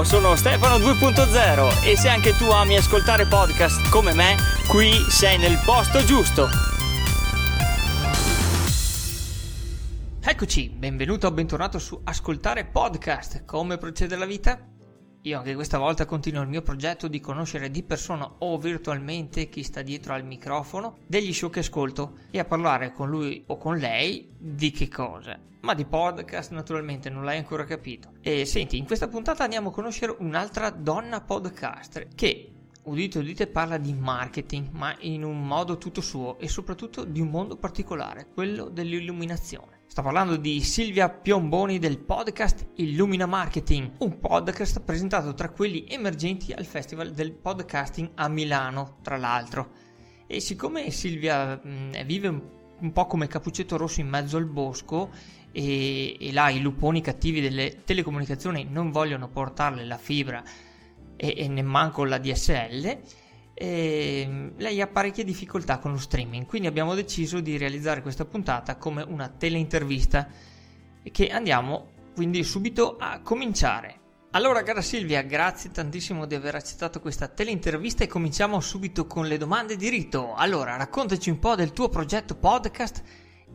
Sono Stefano 2.0 e se anche tu ami ascoltare podcast come me, qui sei nel posto giusto. Eccoci, benvenuto o bentornato su Ascoltare Podcast. Come procede la vita? Io anche questa volta continuo il mio progetto di conoscere di persona o virtualmente chi sta dietro al microfono degli show che ascolto e a parlare con lui o con lei di che cosa. Ma di podcast naturalmente non l'hai ancora capito. E senti, in questa puntata andiamo a conoscere un'altra donna podcaster che udite udite parla di marketing, ma in un modo tutto suo e soprattutto di un mondo particolare, quello dell'illuminazione. Sto parlando di Silvia Piomboni del podcast Illumina Marketing, un podcast presentato tra quelli emergenti al Festival del Podcasting a Milano, tra l'altro. E siccome Silvia mh, vive un, un, po' come Capuccetto Rosso in mezzo al bosco e, e là i luponi cattivi delle telecomunicazioni non vogliono portarle la fibra e, e nemmeno la DSL, e ehm, lei ha parecchie difficoltà con lo streaming, quindi abbiamo deciso di realizzare questa puntata come una teleintervista che andiamo quindi subito a cominciare. Allora, cara Silvia, grazie tantissimo di aver accettato questa teleintervista e cominciamo subito con le domande di rito. Allora, raccontaci un po' del tuo progetto podcast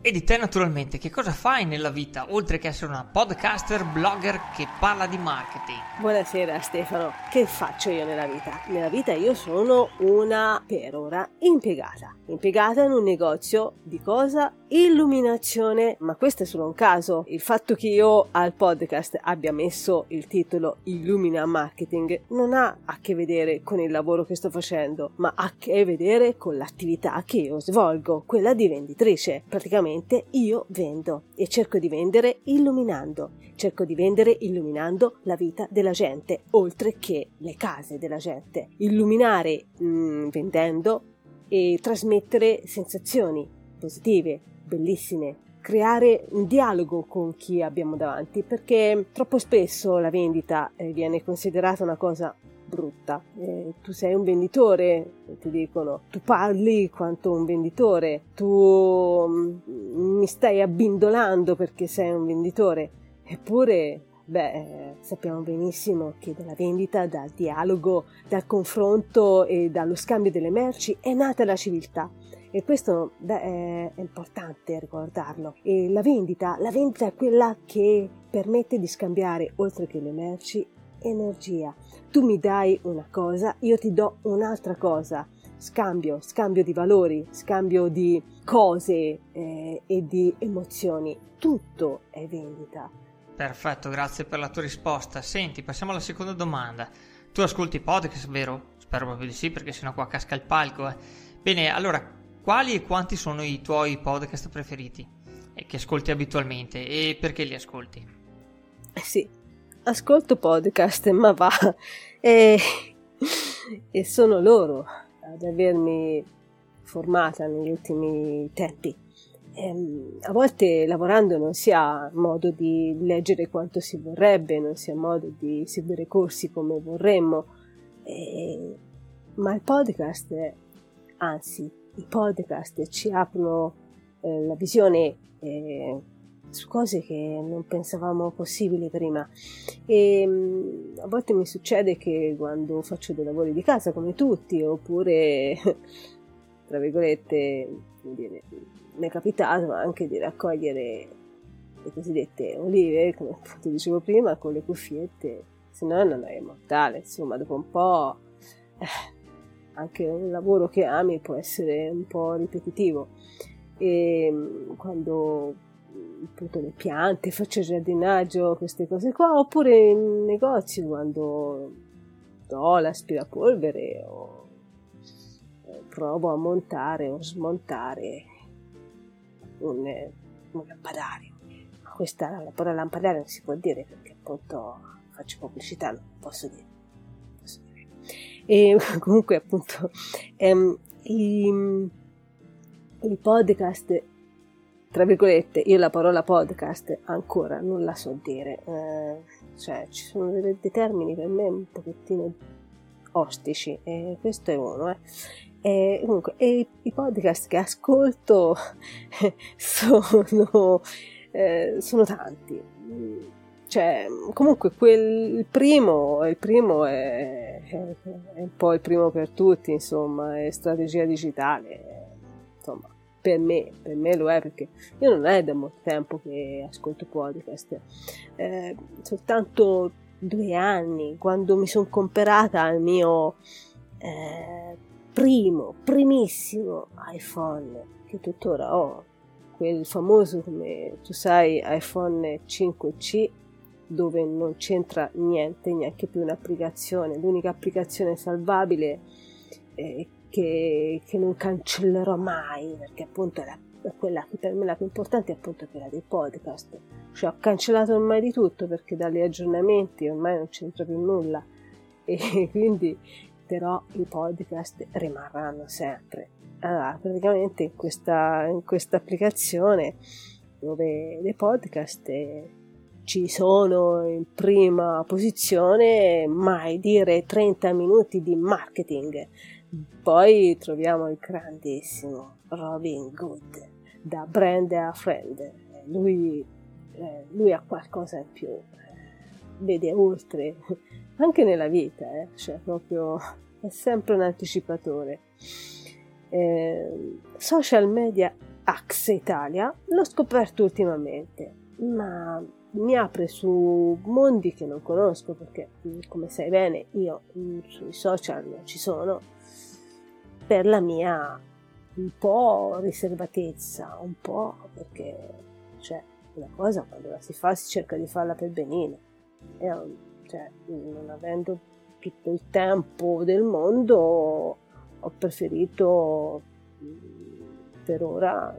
e di te naturalmente, che cosa fai nella vita, oltre che essere una podcaster, blogger che parla di marketing? Buonasera Stefano, che faccio io nella vita? Nella vita io sono una, per ora, impiegata. Impiegata in un negozio di cosa? Illuminazione, ma questo è solo un caso. Il fatto che io al podcast abbia messo il titolo Illumina Marketing non ha a che vedere con il lavoro che sto facendo, ma ha a che vedere con l'attività che io svolgo, quella di venditrice. Praticamente io vendo e cerco di vendere illuminando, cerco di vendere illuminando la vita della gente, oltre che le case della gente. Illuminare mh, mm, vendendo e trasmettere sensazioni positive, bellissime, creare un dialogo con chi abbiamo davanti perché troppo spesso la vendita eh, viene considerata una cosa brutta. Eh, tu sei un venditore, ti dicono, tu parli quanto un venditore, tu mm, mi stai abbindolando perché sei un venditore. Eppure, beh, sappiamo benissimo che dalla vendita, dal dialogo, dal confronto e dallo scambio delle merci è nata la civiltà. E questo beh, è importante ricordarlo. E la vendita, la vendita è quella che permette di scambiare, oltre che le merci, energia. Tu mi dai una cosa, io ti do un'altra cosa. Scambio, scambio di valori, scambio di cose eh, e di emozioni. Tutto è vendita. Perfetto, grazie per la tua risposta. Senti, passiamo alla seconda domanda. Tu ascolti podcast, vero? Spero proprio di sì, perché sennò qua casca il palco. Eh. Bene, allora, quali e quanti sono i tuoi podcast preferiti? E che ascolti abitualmente e perché li ascolti? Eh sì, ascolto podcast, ma va, e, e sono loro ad avermi formata negli ultimi tempi. E, ehm, a volte lavorando non si ha modo di leggere quanto si vorrebbe, non si ha modo di seguire corsi come vorremmo, e, ma il podcast, anzi, i podcast ci aprono eh, la visione eh, su cose che non pensavamo possibili prima. E mm, a volte mi succede che quando faccio dei lavori di casa come tutti oppure tra virgolette dire, mi è capitato anche di raccogliere le cosiddette olive come appunto dicevo prima con le cuffiette se no non è mortale insomma dopo un po' eh, anche un lavoro che ami può essere un po' ripetitivo e mm, quando appunto le piante, faccio giardinaggio, queste cose qua, oppure in negozio quando do l'aspirapolvere o provo a montare o smontare un, un lampadario. Questa la parola lampadario non si può dire perché appunto faccio pubblicità, non posso dire. E comunque appunto ehm, i, i podcast tra virgolette, io la parola podcast ancora non la so dire, eh, cioè ci sono dei, dei, termini per me un pochettino ostici e questo è uno. Eh. E comunque, e i podcast che ascolto sono, eh, sono tanti. Cioè, comunque quel, il primo, il primo è, è, è, un po' il primo per tutti, insomma, è strategia digitale, insomma, per me, per me lo è perché io non è da molto tempo che ascolto podcast, eh, soltanto due anni, quando mi sono comperata al mio eh, primo, primissimo iPhone, che tuttora ho, quel famoso, come tu sai, iPhone 5C, dove non c'entra niente, neanche più un'applicazione, l'unica applicazione salvabile eh, che, che, non cancellerò mai, perché appunto la, quella che per me la più importante è appunto quella dei podcast. Cioè ho cancellato ormai di tutto perché dagli aggiornamenti ormai non c'entra più nulla e quindi però i podcast rimarranno sempre. Allora, praticamente in questa, in questa applicazione dove dei podcast eh, ci sono in prima posizione, mai dire 30 minuti di marketing. Poi troviamo il grandissimo Robin Good, da brand a friend. Lui, eh, lui ha qualcosa in più, vede oltre, anche nella vita, eh? cioè proprio è sempre un anticipatore. Eh, social media Axe Italia l'ho scoperto ultimamente, ma mi apre su mondi che non conosco perché, come sai bene, io sui social non ci sono per la mia un po' riservatezza, un po' perché, cioè, una cosa quando la si fa si cerca di farla per benino. E, cioè, non avendo tutto il tempo del mondo, ho preferito per ora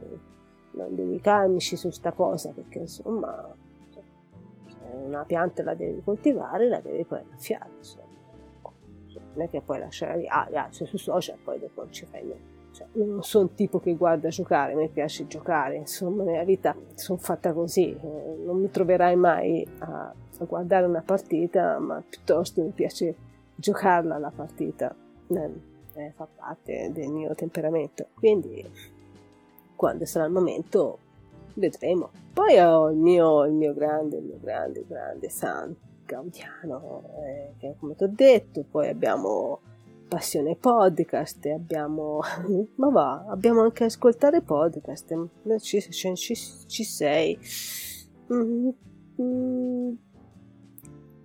non dedicarmici su sta cosa perché insomma una pianta la devi coltivare, la devi poi annaffiare, insomma. Non è che puoi lasciare lì, ah, sei su social, poi dopo ci fai niente. Cioè, io non sono il tipo che guarda giocare, me piace giocare, insomma, nella vita sono fatta così, eh, non mi troverai mai a, a, guardare una partita, ma piuttosto mi piace giocarla la partita, eh, eh, fa parte del mio temperamento. Quindi, quando sarà il momento, vedremo. Poi ho il mio, il mio grande, il mio grande, grande San Gaudiano, eh, che come ti ho detto, poi abbiamo Passione Podcast, abbiamo, ma va, abbiamo anche ascoltare podcast, ci, ci, ci, ci sei. Mm, mm,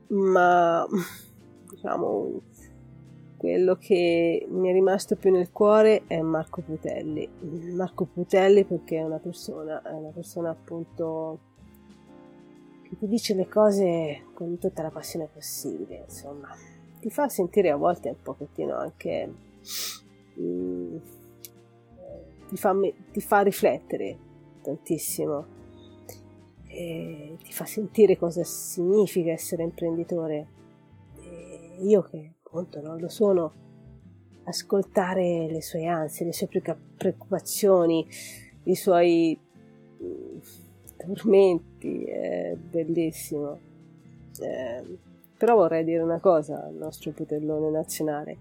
ma diciamo quello che mi è rimasto più nel cuore è Marco Putelli. Marco Putelli perché è una persona, è una persona appunto che ti dice le cose con tutta la passione possibile, insomma. Ti fa sentire a volte un pochettino anche... Mm, ti, fa, ti fa riflettere tantissimo. E ti fa sentire cosa significa essere imprenditore. E io che appunto non lo sono, ascoltare le sue ansie, le sue preoccupazioni, i suoi mm, tormenti, è bellissimo. Eh, però vorrei dire una cosa al nostro putellone nazionale,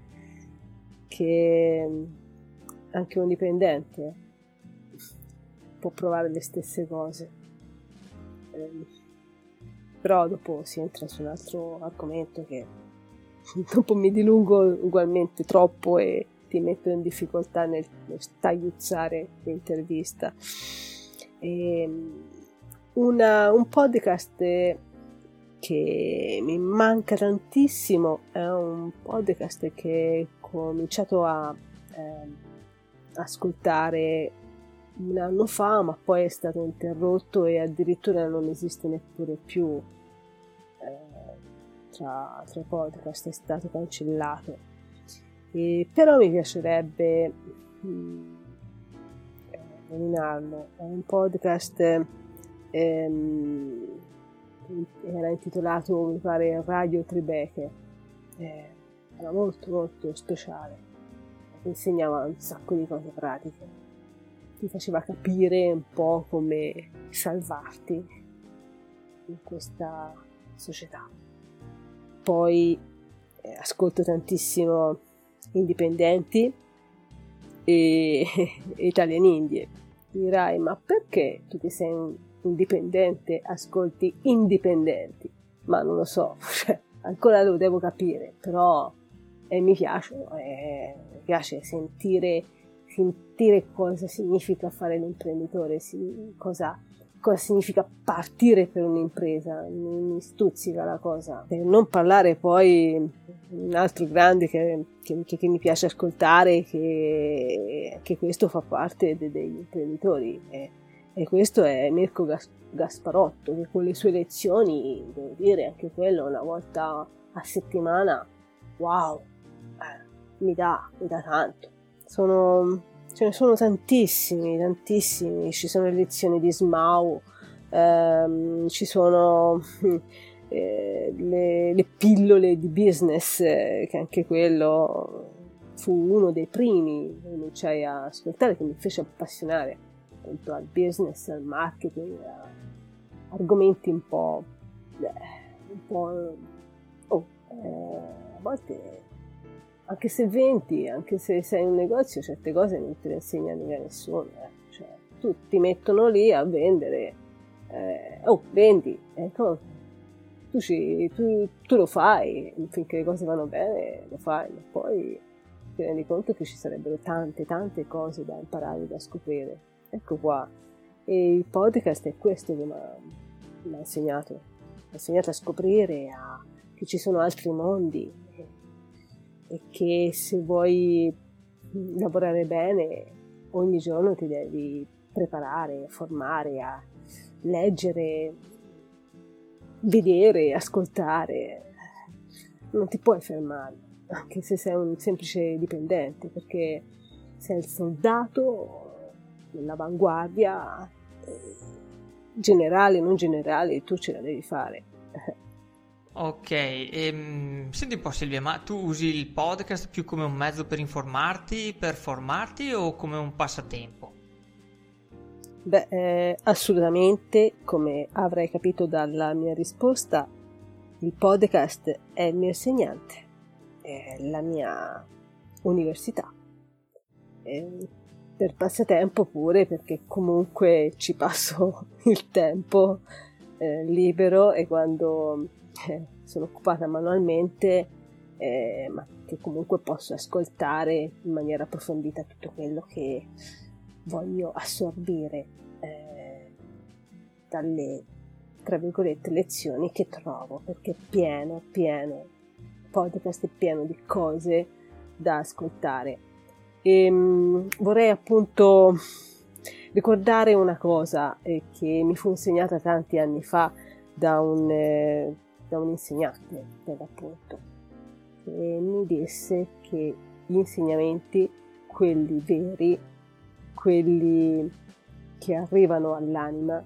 che mm, anche un dipendente può provare le stesse cose. Eh, però dopo si entra su un altro argomento che dopo mi dilungo ugualmente troppo e ti metto in difficoltà nel, nel tagliuzzare l'intervista. E, ehm, una, un podcast che mi manca tantissimo è un podcast che ho cominciato a eh, ascoltare un anno fa, ma poi è stato interrotto e addirittura non esiste neppure più tra, tra podcast è stato cancellato. E, però mi piacerebbe mm, nominarlo. È un podcast ehm, era intitolato, mi pare, Radio Tribeche. Eh, era molto molto speciale. Insegnava un sacco di cose pratiche. Ti faceva capire un po' come salvarti in questa società poi eh, ascolto tantissimo indipendenti e, e italiani indie. Dirai, ma perché tu che sei un indipendente ascolti indipendenti? ma non lo so, cioè, ancora lo devo capire, però eh, mi piace, eh, mi piace sentire, sentire cosa significa fare l'imprenditore, cosa, cosa significa partire per un'impresa, mi, stuzzica la cosa. Per non parlare poi un altro grande che, che, che mi piace ascoltare, che, che, questo fa parte de, degli imprenditori. Eh, e questo è Mirko Gas- Gasparotto, che con le sue lezioni, devo dire, anche quello una volta a settimana, wow, eh, mi dà, mi dà tanto. Sono, ce ne sono tantissimi, tantissimi. Ci sono le lezioni di Smau, ehm, ci sono eh, le, le, pillole di business, eh, che anche quello fu uno dei primi che iniziai a ascoltare, che mi fece appassionare appunto al business, al marketing, a argomenti un po', eh, un po' oh, eh, a volte anche se venti, anche se sei in un negozio, certe cose non te le insegna mica nessuno. Eh. Cioè, tu ti mettono lì a vendere, eh, oh, vendi, ecco, tu, ci, tu, tu, lo fai, finché le cose vanno bene lo fai, ma poi ti rendi conto che ci sarebbero tante, tante cose da imparare, da scoprire. Ecco qua. E il podcast è questo che mi ha insegnato. Mi ha insegnato a scoprire a, che ci sono altri mondi e, che se vuoi lavorare bene ogni giorno ti devi preparare, formare, a leggere, vedere, ascoltare. Non ti puoi fermare, anche se sei un semplice dipendente, perché sei il soldato nell'avanguardia, eh, generale, non generale, tu ce la devi fare. Ok, ehm, senti un po' Silvia, ma tu usi il podcast più come un mezzo per informarti, per formarti o come un passatempo? Beh, eh, assolutamente, come avrai capito dalla mia risposta, il podcast è il mio insegnante, è la mia università. Eh, per passatempo pure perché comunque ci passo il tempo eh, libero e quando sono occupata manualmente eh, ma che comunque posso ascoltare in maniera approfondita tutto quello che voglio assorbire eh, dalle tra virgolette lezioni che trovo perché è pieno pieno podcast è pieno di cose da ascoltare. E, ehm, vorrei appunto ricordare una cosa eh, che mi fu insegnata tanti anni fa da un, eh, da un insegnante, per l'appunto, che mi disse che gli insegnamenti, quelli veri, quelli che arrivano all'anima,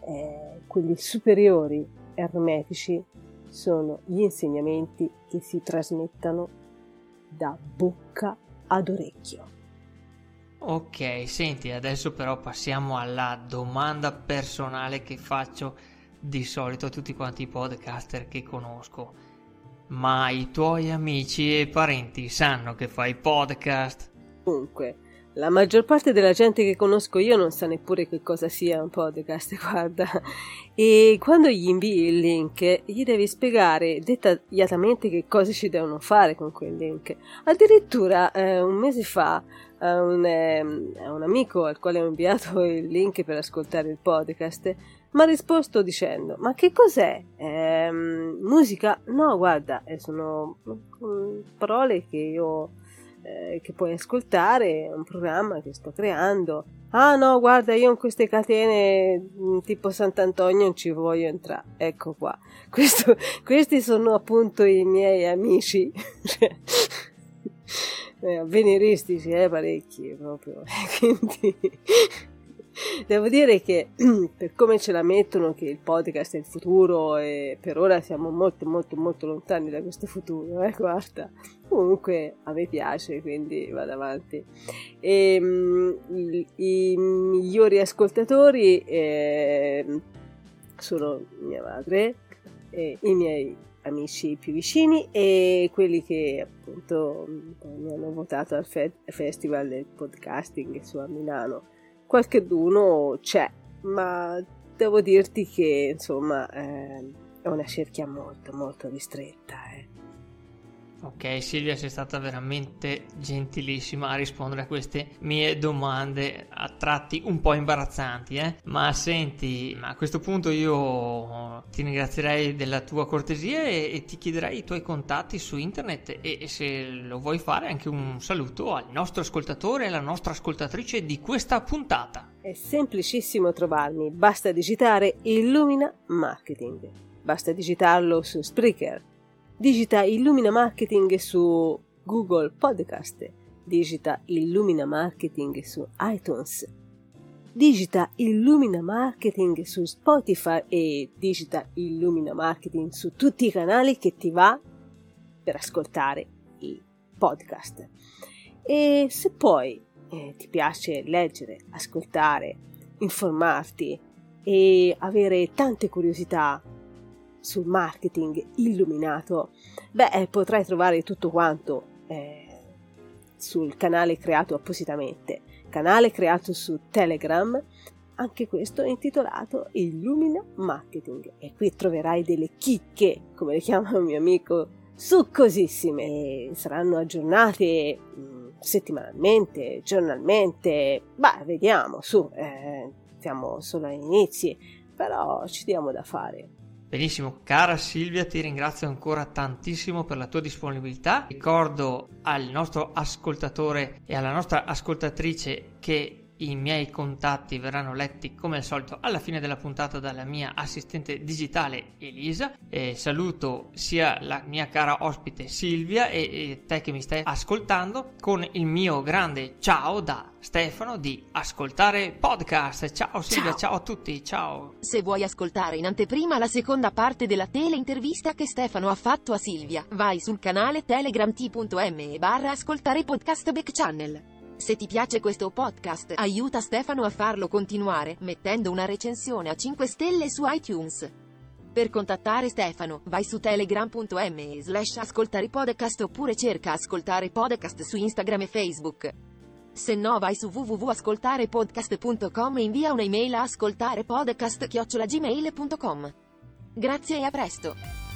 eh, quelli superiori, ermetici, sono gli insegnamenti che si trasmettono da bocca ad orecchio. Ok, senti, adesso però passiamo alla domanda personale che faccio di solito tutti quanti i podcaster che conosco. Ma i tuoi amici e parenti sanno che fai podcast? Dunque, la maggior parte della gente che conosco io non sa neppure che cosa sia un podcast, guarda. E quando gli invii il link, gli devi spiegare dettagliatamente che cosa ci devono fare con quel link. Addirittura eh, un mese fa a un, eh, un, amico al quale ho inviato il link per ascoltare il podcast mi ha risposto dicendo ma che cos'è? Eh, musica? No, guarda, eh, sono mm, parole che io eh, che puoi ascoltare, è un programma che sto creando. Ah no, guarda, io in queste catene mm, tipo Sant'Antonio non ci voglio entrare. Ecco qua. Questo, questi sono appunto i miei amici. eh, avveniristici, eh, parecchi proprio. Quindi Devo dire che per come ce la mettono che il podcast è il futuro e per ora siamo molto molto molto lontani da questo futuro, eh, guarda. Comunque a me piace, quindi vado avanti. E, um, i, i, migliori ascoltatori eh, sono mia madre, e i miei amici più vicini e quelli che appunto mi hanno votato al fe- festival del podcasting su a Milano qualche d'uno c'è, ma devo dirti che insomma eh, è una cerchia molto molto ristretta. Eh. Ok Silvia sei stata veramente gentilissima a rispondere a queste mie domande a tratti un po' imbarazzanti eh? ma senti a questo punto io ti ringrazierei della tua cortesia e, e ti chiederei i tuoi contatti su internet e, e, se lo vuoi fare anche un saluto al nostro ascoltatore e alla nostra ascoltatrice di questa puntata è semplicissimo trovarmi basta digitare Illumina Marketing basta digitarlo su Spreaker digita Illumina Marketing su Google Podcast, digita Illumina Marketing su iTunes, digita Illumina Marketing su Spotify e digita Illumina Marketing su tutti i canali che ti va per ascoltare i podcast. E se poi eh, ti piace leggere, ascoltare, informarti e avere tante curiosità sul marketing illuminato, beh, eh, potrai trovare tutto quanto eh, sul canale creato appositamente, canale creato su Telegram, anche questo intitolato Illumina Marketing. E qui troverai delle chicche, come le chiama un mio amico, succosissime. Saranno aggiornate mh, mm, settimanalmente, giornalmente. Beh, vediamo, su, eh, siamo solo agli inizi, però ci diamo da fare. Benissimo, cara Silvia, ti ringrazio ancora tantissimo per la tua disponibilità. Ricordo al nostro ascoltatore e alla nostra ascoltatrice che i miei contatti verranno letti come al solito alla fine della puntata dalla mia assistente digitale Elisa. E saluto sia la mia cara ospite Silvia e, e te che mi stai ascoltando con il mio grande ciao da Stefano di Ascoltare Podcast. Ciao Silvia, ciao. ciao a tutti, ciao. Se vuoi ascoltare in anteprima la seconda parte della teleintervista che Stefano ha fatto a Silvia, vai sul canale telegram.me barra ascoltare podcast back channel. Se ti piace questo podcast, aiuta Stefano a farlo continuare, mettendo una recensione a 5 stelle su iTunes. Per contattare Stefano, vai su telegram.me slash ascoltare podcast oppure cerca ascoltare podcast su Instagram e Facebook. Se no vai su www.ascoltarepodcast.com e invia un'email a ascoltarepodcast.gmail.com. Grazie e a presto!